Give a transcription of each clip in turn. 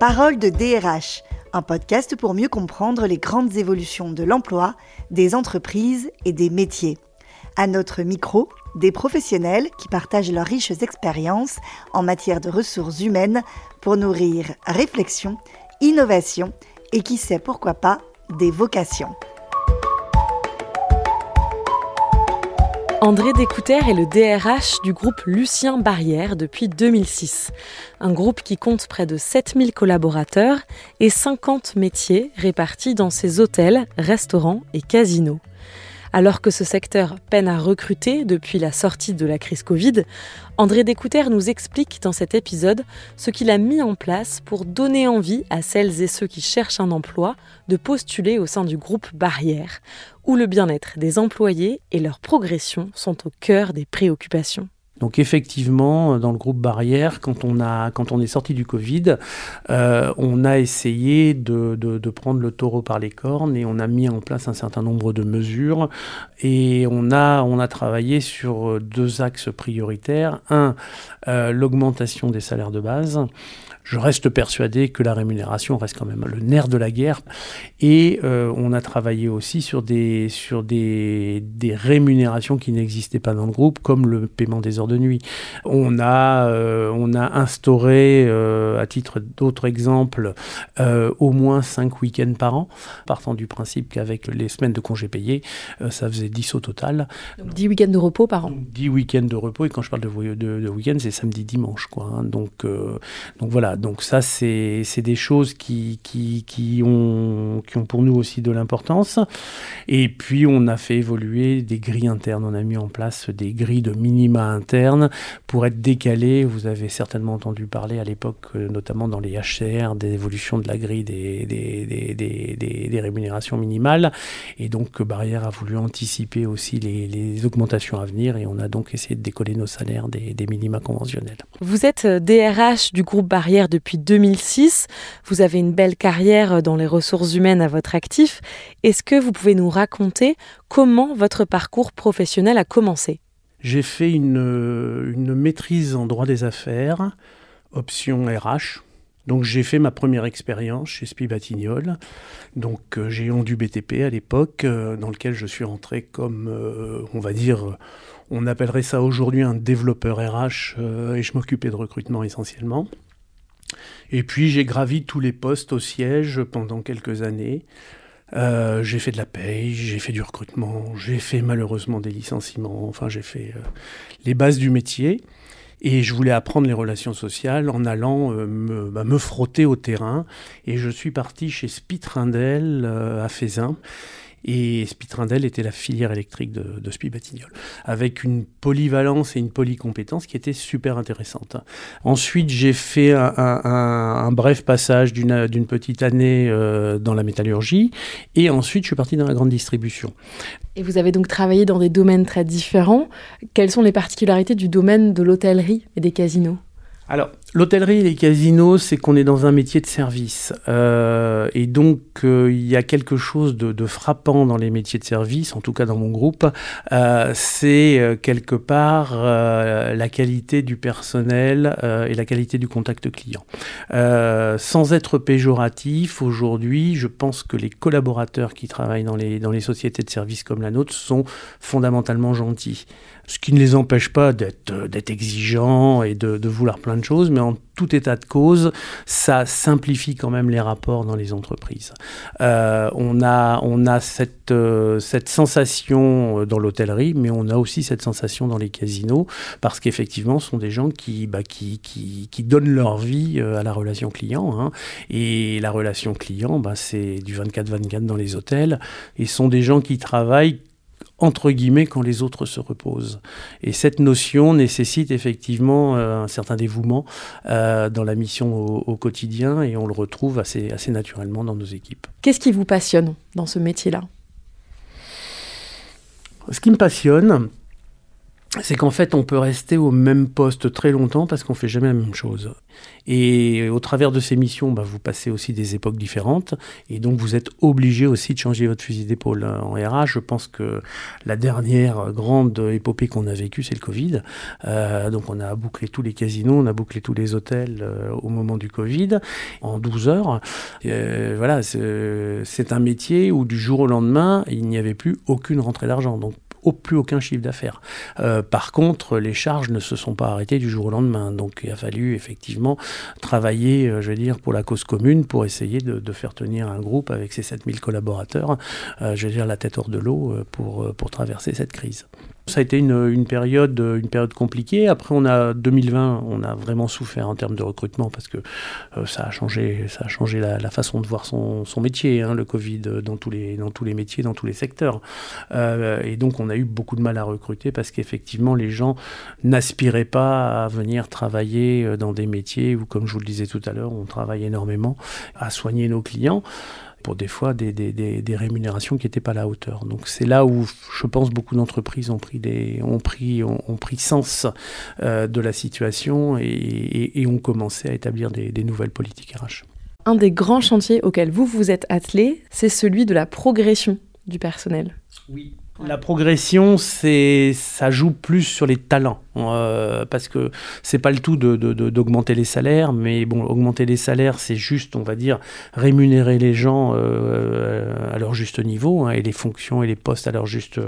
Parole de DRH, un podcast pour mieux comprendre les grandes évolutions de l'emploi, des entreprises et des métiers. À notre micro, des professionnels qui partagent leurs riches expériences en matière de ressources humaines pour nourrir réflexion, innovation et qui sait pourquoi pas des vocations. André Découter est le DRH du groupe Lucien Barrière depuis 2006. Un groupe qui compte près de 7000 collaborateurs et 50 métiers répartis dans ses hôtels, restaurants et casinos. Alors que ce secteur peine à recruter depuis la sortie de la crise Covid, André Découter nous explique dans cet épisode ce qu'il a mis en place pour donner envie à celles et ceux qui cherchent un emploi de postuler au sein du groupe Barrière, où le bien-être des employés et leur progression sont au cœur des préoccupations. Donc effectivement, dans le groupe Barrière, quand on, a, quand on est sorti du Covid, euh, on a essayé de, de, prendre le taureau par les cornes et on a mis en place un certain nombre de mesures et on a, on a travaillé sur deux axes prioritaires. Un, euh, l'augmentation des salaires de base je reste persuadé que la rémunération reste quand même le nerf de la guerre. Et euh, on a travaillé aussi sur des, sur des, des rémunérations qui n'existaient pas dans le groupe, comme le paiement des heures de nuit. On a, euh, on a instauré, euh, à titre d'autres exemples, au moins 5 week-ends par an, partant du principe qu'avec les semaines de congés payés, ça faisait 10 au total. Donc 10 week-ends de repos par an 10 week-ends de repos, et quand je parle de, de, de week-end, c'est samedi-dimanche. Quoi, hein. donc, donc voilà, donc ça, c'est des choses qui, qui, ont, qui ont pour nous aussi de l'importance. Et puis, on a fait évoluer des grilles internes. On a mis en place des grilles de minima internes pour être décalés. Vous avez certainement entendu parler à l'époque, euh, notamment dans les HCR, des évolutions de la grille des, des, rémunérations minimales. Et donc, Barrière a voulu anticiper aussi les, augmentations à venir. Et on a donc essayé de décoller nos salaires des, des minima conventionnels. Vous êtes DRH du groupe Barrière depuis 2006. Vous avez une belle carrière dans les ressources humaines à votre actif. Est-ce que vous pouvez nous raconter comment votre parcours professionnel a commencé? J'ai fait une, maîtrise en droit des affaires, option RH. Donc j'ai fait ma première expérience chez Spibatignol. Donc euh, j'ai eu du BTP à l'époque, euh, dans lequel je suis rentré comme, euh, on va dire, on appellerait ça aujourd'hui un développeur RH, et je m'occupais de recrutement essentiellement. Et puis j'ai gravi tous les postes au siège pendant quelques années. Euh, j'ai fait de la paye, j'ai fait du recrutement, j'ai fait malheureusement des licenciements, enfin j'ai fait euh, les bases du métier. Et je voulais apprendre les relations sociales en allant euh, me, bah, me, frotter au terrain. Et je suis parti chez Spitrindel à Fézin. Et Spitrindel était la filière électrique de, de Spibatignol, avec une polyvalence et une polycompétence qui était super intéressante. Ensuite, j'ai fait un, bref passage d'une petite année euh, dans la métallurgie, et ensuite, je suis parti dans la grande distribution. Et vous avez donc travaillé dans des domaines très différents. Quelles sont les particularités du domaine de l'hôtellerie et des casinos? Alors, l'hôtellerie et les casinos, c'est qu'on est dans un métier de service. Euh, et donc, euh, il y a quelque chose de, frappant dans les métiers de service, en tout cas dans mon groupe, euh, c'est quelque part la qualité du personnel et la qualité du contact client. sans être péjoratif, aujourd'hui, je pense que les collaborateurs qui travaillent dans les, sociétés de services comme la nôtre sont fondamentalement gentils ce qui ne les empêche pas d'être exigeants et de, vouloir plein de choses, mais en tout état de cause, ça simplifie quand même les rapports dans les entreprises. Euh, on a, on a cette, euh, cette sensation dans l'hôtellerie, mais on a aussi cette sensation dans les casinos, parce qu'effectivement, ce sont des gens qui, bah, qui, qui, donnent leur vie à la relation client. Hein. Et la relation client, bah, c'est du 24-24 dans les hôtels, et sont des gens qui travaillent entre guillemets quand les autres se reposent. Et cette notion nécessite effectivement euh, un certain dévouement euh, dans la mission au, quotidien et on le retrouve assez, assez naturellement dans nos équipes. Qu'est-ce qui vous passionne dans ce métier-là? Ce qui me passionne, c'est qu'en fait, on peut rester au même poste très longtemps parce qu'on fait jamais la même chose. Et au travers de ces missions, bah, vous passez aussi des époques différentes, et donc vous êtes obligé aussi de changer votre fusil d'épaule. En RH, je pense que la dernière grande épopée qu'on a vécue, c'est le Covid. Euh, donc on a bouclé tous les casinos, on a bouclé tous les hôtels euh, au moment du Covid, en 12 heures. Euh, voilà, c'est un métier où du jour au lendemain, il n'y avait plus aucune rentrée d'argent. Au plus aucun chiffre d'affaires. Euh, par contre, les charges ne se sont pas arrêtées du jour au lendemain. Donc il a fallu effectivement travailler, euh, je veux dire, pour la cause commune, pour essayer de, faire tenir un groupe avec ses 7000 collaborateurs, euh, je veux dire, la tête hors de l'eau pour, pour traverser cette crise. Ça a été une, période, une période compliquée. Après, on a 2020, on a vraiment souffert en termes de recrutement parce que euh, ça a changé, la, façon de voir son, métier, hein, le Covid, dans tous les dans tous les métiers, dans tous les secteurs. Euh, et donc, on a eu beaucoup de mal à recruter parce qu'effectivement, les gens n'aspiraient pas à venir travailler euh, dans des métiers où, comme je vous le disais tout à l'heure, on travaille énormément à soigner nos clients pour des fois des, des, des, rémunérations qui n'étaient pas à la hauteur. Donc c'est là où je pense beaucoup d'entreprises ont pris, des, ont pris, ont, pris sens euh, de la situation et, et, ont commencé à établir des, nouvelles politiques RH. Un des grands chantiers auxquels vous vous êtes attelé, c'est celui de la progression du personnel. Oui. La progression, c'est, ça joue plus sur les talents. Euh, parce que c'est pas le tout d'augmenter les salaires, mais bon, augmenter les salaires, c'est juste, on va dire, rémunérer les gens euh, à leur juste niveau hein, et les fonctions et les postes à leur juste,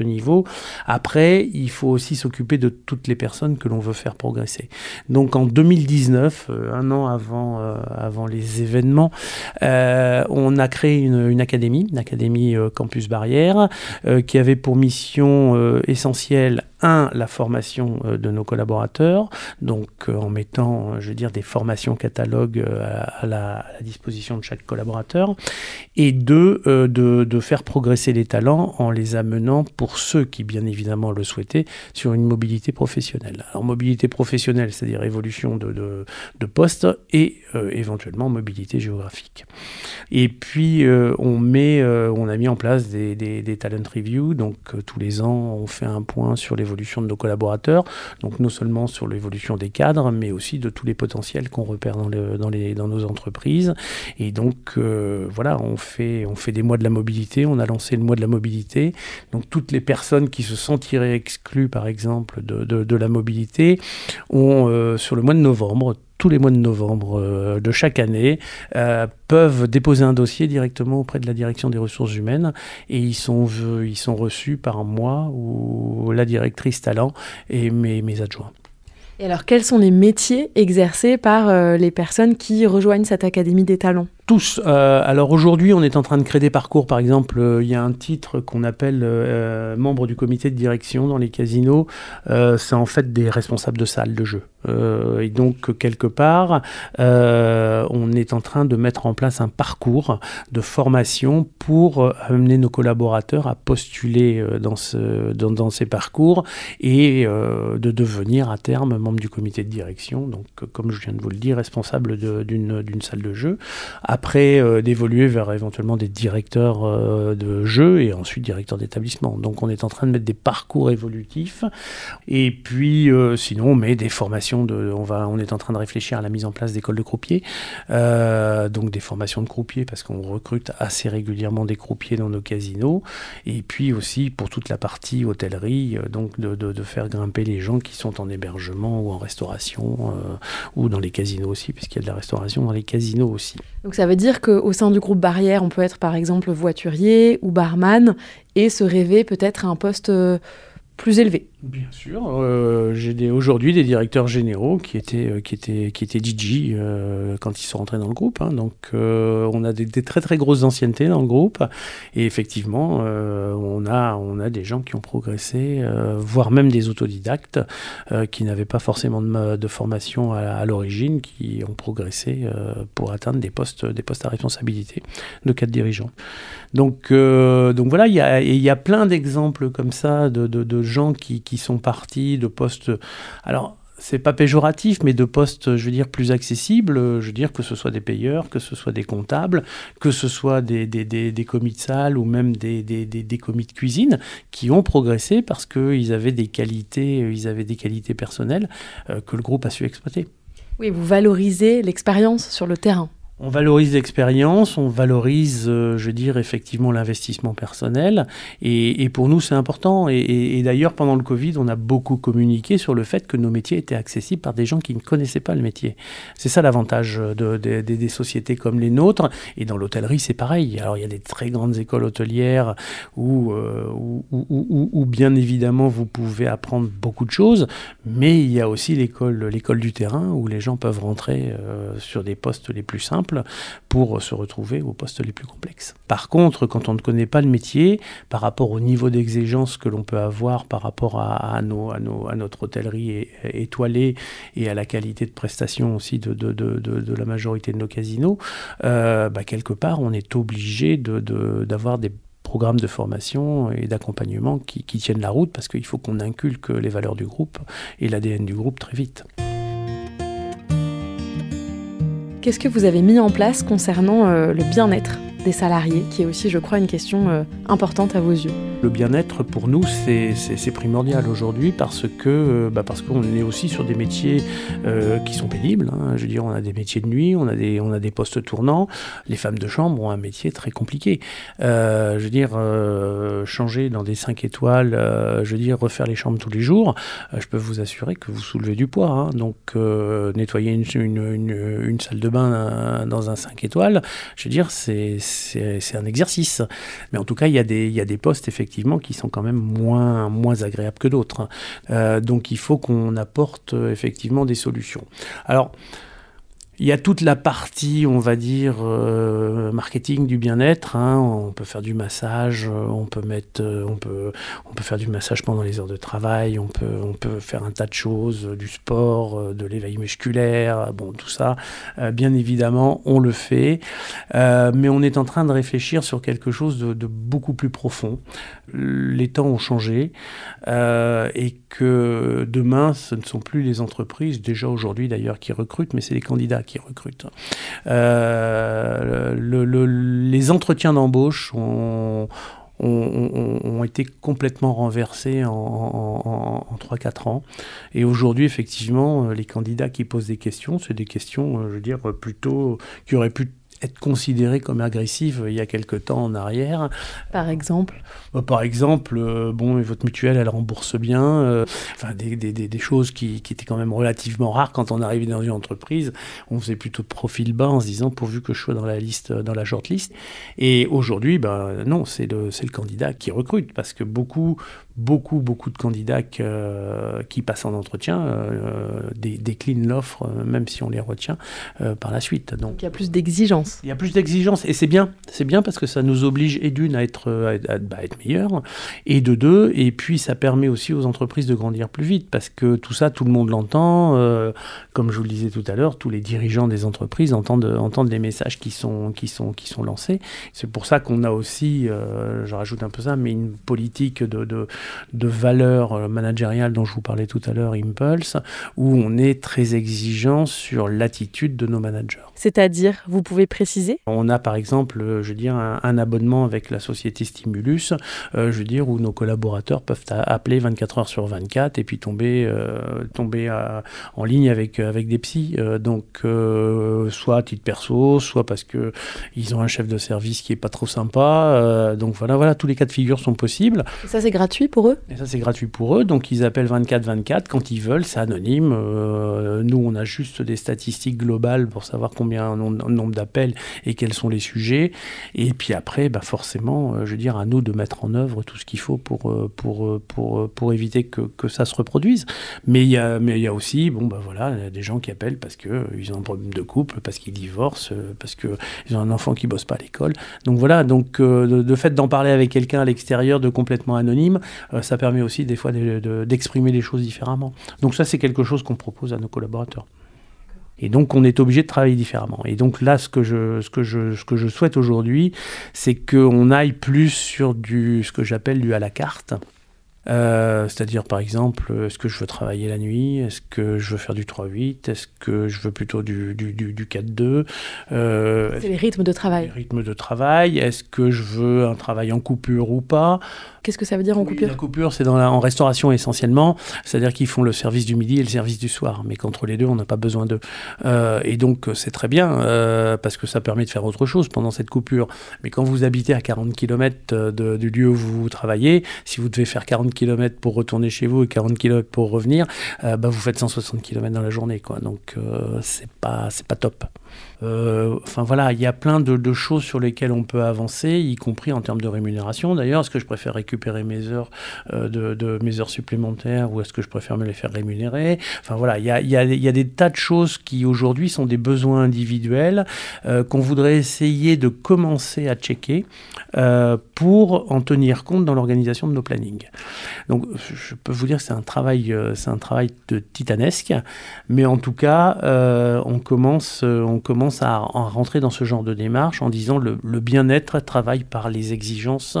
niveau. Après, il faut aussi s'occuper de toutes les personnes que l'on veut faire progresser. Donc en 2019, euh, un an avant, avant les événements, on a créé une, une académie, une académie Campus Barrière, qui avait pour mission essentielle un, la formation euh, de nos collaborateurs, donc euh, en mettant, euh, je veux dire, des formations catalogues à, la, disposition de chaque collaborateur, et deux, de, faire progresser les talents en les amenant, pour ceux qui bien évidemment le souhaitaient, sur une mobilité professionnelle. Alors mobilité professionnelle, c'est-à-dire évolution de, de, de poste, et éventuellement mobilité géographique. Et puis on met, on a mis en place des, des, des talent reviews, donc tous les ans on fait un point sur l'évolution de nos collaborateurs, donc non seulement sur l'évolution des cadres, mais aussi de tous les potentiels qu'on repère dans, dans, les, dans nos entreprises. Et donc euh, voilà, on fait, on fait des mois de la mobilité, on a lancé le mois de la mobilité. Donc toutes les personnes qui se sentiraient exclues, par exemple, de, de, la mobilité, ont euh, sur le mois de novembre tous les mois de novembre euh, de chaque année, euh, peuvent déposer un dossier directement auprès de la direction des ressources humaines et ils sont, ils sont reçus par moi ou la directrice talent et mes, adjoints. Et alors, quels sont les métiers exercés par euh, les personnes qui rejoignent cette Académie des talents? Tous. Euh, alors aujourd'hui, on est en train de créer des parcours. Par exemple, euh, il y a un titre qu'on appelle euh, membre du comité de direction dans les casinos. c'est en fait des responsables de salle de jeu. et donc, quelque part, on est en train de mettre en place un parcours de formation pour amener nos collaborateurs à postuler dans, ces parcours et de devenir à terme membre du comité de direction. Donc, comme je viens de vous le dire, responsable d'une salle de jeu après euh, d'évoluer vers éventuellement des directeurs euh, de jeux et ensuite directeurs d'établissement. Donc on est en train de mettre des parcours évolutifs et puis euh, sinon on met des formations de, on va, on est en train de réfléchir à la mise en place d'écoles de croupiers, donc des formations de croupiers parce qu'on recrute assez régulièrement des croupiers dans nos casinos et puis aussi pour toute la partie hôtellerie, donc de, de, faire grimper les gens qui sont en hébergement ou en restauration ou dans les casinos aussi puisqu'il y a de la restauration dans les casinos aussi. Veut dire qu'au sein du groupe Barrière, on peut être par exemple voiturier ou barman et se rêver peut-être à un poste euh, plus élevé. Bien sûr, euh, j'ai aujourd'hui des directeurs généraux qui étaient euh, qui étaient qui étaient DJ euh, quand ils sont rentrés dans le groupe. Hein. donc on a des, très très grosses anciennetés dans le groupe et effectivement on a on a des gens qui ont progressé, voire même des autodidactes qui n'avaient pas forcément de, formation à, l'origine, qui ont progressé pour atteindre des postes des postes à responsabilité de cadres dirigeants. Donc donc voilà, il y a y a plein d'exemples comme ça de, de, gens qui sont partis de postes. Alors, c'est pas péjoratif, mais de postes, je veux dire, plus accessibles. Je veux dire que ce soit des payeurs, que ce soit des comptables, que ce soit des, des, des, commis de salle ou même des, des, des, commis de cuisine qui ont progressé parce qu'ils avaient des qualités, ils avaient des qualités personnelles euh, que le groupe a su exploiter. Oui, vous valorisez l'expérience sur le terrain. On valorise l'expérience, on valorise, euh, je veux dire, effectivement l'investissement personnel. Et, pour nous, c'est important. Et, d'ailleurs, pendant le Covid, on a beaucoup communiqué sur le fait que nos métiers étaient accessibles par des gens qui ne connaissaient pas le métier. C'est ça l'avantage de, des sociétés comme les nôtres. Et dans l'hôtellerie, c'est pareil. Alors, il y a des très grandes écoles hôtelières où, euh, où, bien évidemment, vous pouvez apprendre beaucoup de choses. Mais il y a aussi l'école, l'école du terrain où les gens peuvent rentrer euh, sur des postes les plus simples pour se retrouver aux postes les plus complexes. Par contre, quand on ne connaît pas le métier, par rapport au niveau d'exigence que l'on peut avoir par rapport à, nos, à, notre hôtellerie étoilée et à la qualité de prestation aussi de, la majorité de nos casinos, euh, bah, quelque part, on est obligé d'avoir des programmes de formation et d'accompagnement qui, tiennent la route parce qu'il faut qu'on inculque les valeurs du groupe et l'ADN du groupe très vite. Qu'est-ce que vous avez mis en place concernant euh, le bien-être? Des salariés, qui est aussi, je crois, une question euh, importante à vos yeux Le bien-être, pour nous, c'est primordial aujourd'hui parce que euh, bah parce qu'on est aussi sur des métiers euh, qui sont pénibles. Hein. Je veux dire, on a des métiers de nuit, on a des, on a des postes tournants. Les femmes de chambre ont un métier très compliqué. je veux dire, changer dans des 5 étoiles, je veux dire, refaire les chambres tous les jours, je peux vous assurer que vous soulevez du poids. Hein. Donc, nettoyer une, une, une, salle de bain dans un 5 étoiles, je veux dire, c'est c'est un exercice. Mais en tout cas, il y, a des, postes effectivement qui sont quand même moins, agréables que d'autres. Euh, donc il faut qu'on apporte effectivement des solutions. Alors, il y a toute la partie, on va dire, euh, marketing du bien-être. Hein. On peut faire du massage, euh, on peut mettre, euh, on peut, on peut faire du massage pendant les heures de travail, on peut, on peut faire un tas de choses, du sport, de l'éveil musculaire, bon, tout ça. bien évidemment, on le fait, mais on est en train de réfléchir sur quelque chose de, de beaucoup plus profond. Les temps ont changé et que demain, ce ne sont plus les entreprises, déjà aujourd'hui d'ailleurs, qui recrutent, mais c'est les candidats qui recrutent. Euh, les entretiens d'embauche ont, été complètement renversés en, en, 3-4 ans. Et aujourd'hui, effectivement, les candidats qui posent des questions, c'est des questions, euh, je veux dire, plutôt qui auraient pu être considérée comme agressive il y a quelque temps en arrière. Par exemple bah, Par exemple, euh, bon, votre mutuelle, elle rembourse bien. Euh, enfin, des, des, des, choses qui, qui, étaient quand même relativement rares quand on arrivait dans une entreprise. On faisait plutôt profil bas en se disant pourvu que je sois dans la liste, dans la shortlist. Et aujourd'hui, bah, non, c'est le, le candidat qui recrute parce que beaucoup, beaucoup, beaucoup de candidats qui passent en entretien euh, déclinent l'offre, même si on les retient par la suite. Donc il y a plus d'exigences. Il y a plus d'exigences et c'est bien. C'est bien parce que ça nous oblige, et d'une, à être, à, bah, être meilleur, et de deux, et puis ça permet aussi aux entreprises de grandir plus vite parce que tout ça, tout le monde l'entend. Euh, comme je vous le disais tout à l'heure, tous les dirigeants des entreprises entendent, entendent les messages qui sont, qui sont, qui sont lancés. C'est pour ça qu'on a aussi, euh, je rajoute un peu ça, mais une politique de, de, de valeur euh, managériale dont je vous parlais tout à l'heure, Impulse, où on est très exigeant sur l'attitude de nos managers. C'est-à-dire, vous pouvez on a par exemple, euh, je veux dire, un, abonnement avec la société Stimulus, euh, je veux dire, où nos collaborateurs peuvent appeler 24 heures sur 24 et puis tomber, euh, tomber en ligne avec, avec des psys. donc, soit à titre perso, soit parce que ils ont un chef de service qui est pas trop sympa. donc voilà, voilà, tous les cas de figure sont possibles. Et ça, c'est gratuit pour eux? Et ça, c'est gratuit pour eux. Donc, ils appellent 24-24 quand ils veulent, c'est anonyme. nous, on a juste des statistiques globales pour savoir combien, nombre d'appels et quels sont les sujets. Et puis après, bah forcément, euh, je veux dire, à nous de mettre en œuvre tout ce qu'il faut pour, euh, pour, euh, pour, pour éviter que, que, ça se reproduise. Mais il y a, mais il y a aussi, bon, bah voilà, des gens qui appellent parce qu'ils ont un problème de couple, parce qu'ils divorcent, parce qu'ils ont un enfant qui bosse pas à l'école. Donc voilà, donc le fait d'en parler avec quelqu'un à l'extérieur, de complètement anonyme, ça permet aussi des fois d'exprimer les choses différemment. Donc ça, c'est quelque chose qu'on propose à nos collaborateurs. Et donc, on est obligé de travailler différemment. Et donc là, ce que je, ce que je, souhaite aujourd'hui, c'est qu'on aille plus sur du, ce que j'appelle du à la carte. Euh, c'est-à-dire, par exemple, est-ce que je veux travailler la nuit? Est-ce que je veux faire du 3-8 Est-ce que je veux plutôt du, du, du, 4-2 euh, C'est les rythmes de travail. Les rythmes de travail. Est-ce que je veux un travail en coupure ou pas? Qu'est-ce que ça veut dire en coupure? La coupure, c'est en restauration essentiellement. C'est-à-dire qu'ils font le service du midi et le service du soir. Mais qu'entre les deux, on n'a pas besoin d'eux. Euh, et donc, c'est très bien parce que ça permet de faire autre chose pendant cette coupure. Mais quand vous habitez à 40 km de, du lieu où vous travaillez, si vous devez faire 40 km pour retourner chez vous et 40 km pour revenir, euh, bah, vous faites 160 km dans la journée. Quoi. Donc, euh, c'est pas, pas top. Euh, enfin voilà, il y a plein de, choses sur lesquelles on peut avancer, y compris en termes de rémunération. D'ailleurs, est-ce que je préfère récupérer mes heures euh, de, mes heures supplémentaires ou est-ce que je préfère me les faire rémunérer? Enfin voilà, il y a, y a, des tas de choses qui aujourd'hui sont des besoins individuels euh, qu'on voudrait essayer de commencer à checker pour en tenir compte dans l'organisation de nos plannings. Donc je peux vous dire que c'est un travail, c'est un travail de titanesque, mais en tout cas, on commence, on commence à, rentrer dans ce genre de démarche en disant le, le bien-être travaille par les exigences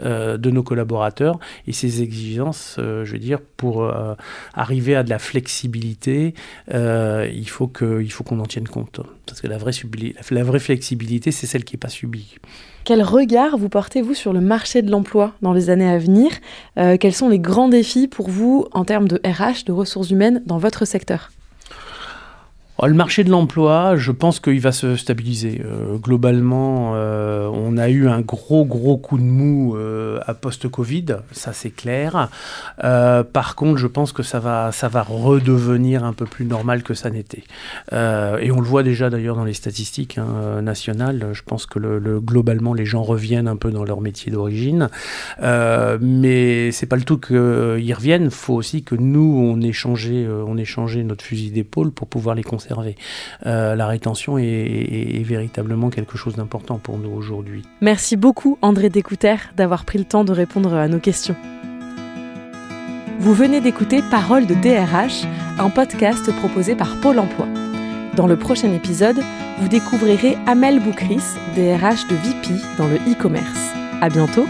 euh, de nos collaborateurs. Et ces exigences, euh, je veux dire, pour euh, arriver à de la flexibilité, il faut faut qu'on en tienne compte. Parce que la vraie, la vraie flexibilité, c'est celle qui n'est pas subie. Quel regard vous portez-vous sur le marché de l'emploi dans les années à venir? Quels sont les grands défis pour vous en termes de RH, de ressources humaines dans votre secteur? Oh, le marché de l'emploi, je pense qu'il va se stabiliser. Euh, globalement, euh, on a eu un gros gros coup de mou euh, à post-Covid, ça c'est clair. par contre, je pense que ça va, ça va redevenir un peu plus normal que ça n'était. et on le voit déjà d'ailleurs dans les statistiques hein, nationales. Je pense que le, globalement, les gens reviennent un peu dans leur métier d'origine. mais c'est pas le tout qu'ils reviennent. Il faut aussi que nous, on ait changé, on notre fusil d'épaule pour pouvoir les conserver euh, la rétention est, véritablement quelque chose d'important pour nous aujourd'hui. Merci beaucoup André Découter d'avoir pris le temps de répondre à nos questions. Vous venez d'écouter Parole de DRH, un podcast proposé par Pôle Emploi. Dans le prochain épisode, vous découvrirez Amel Boukris, DRH de VP dans le e-commerce. À bientôt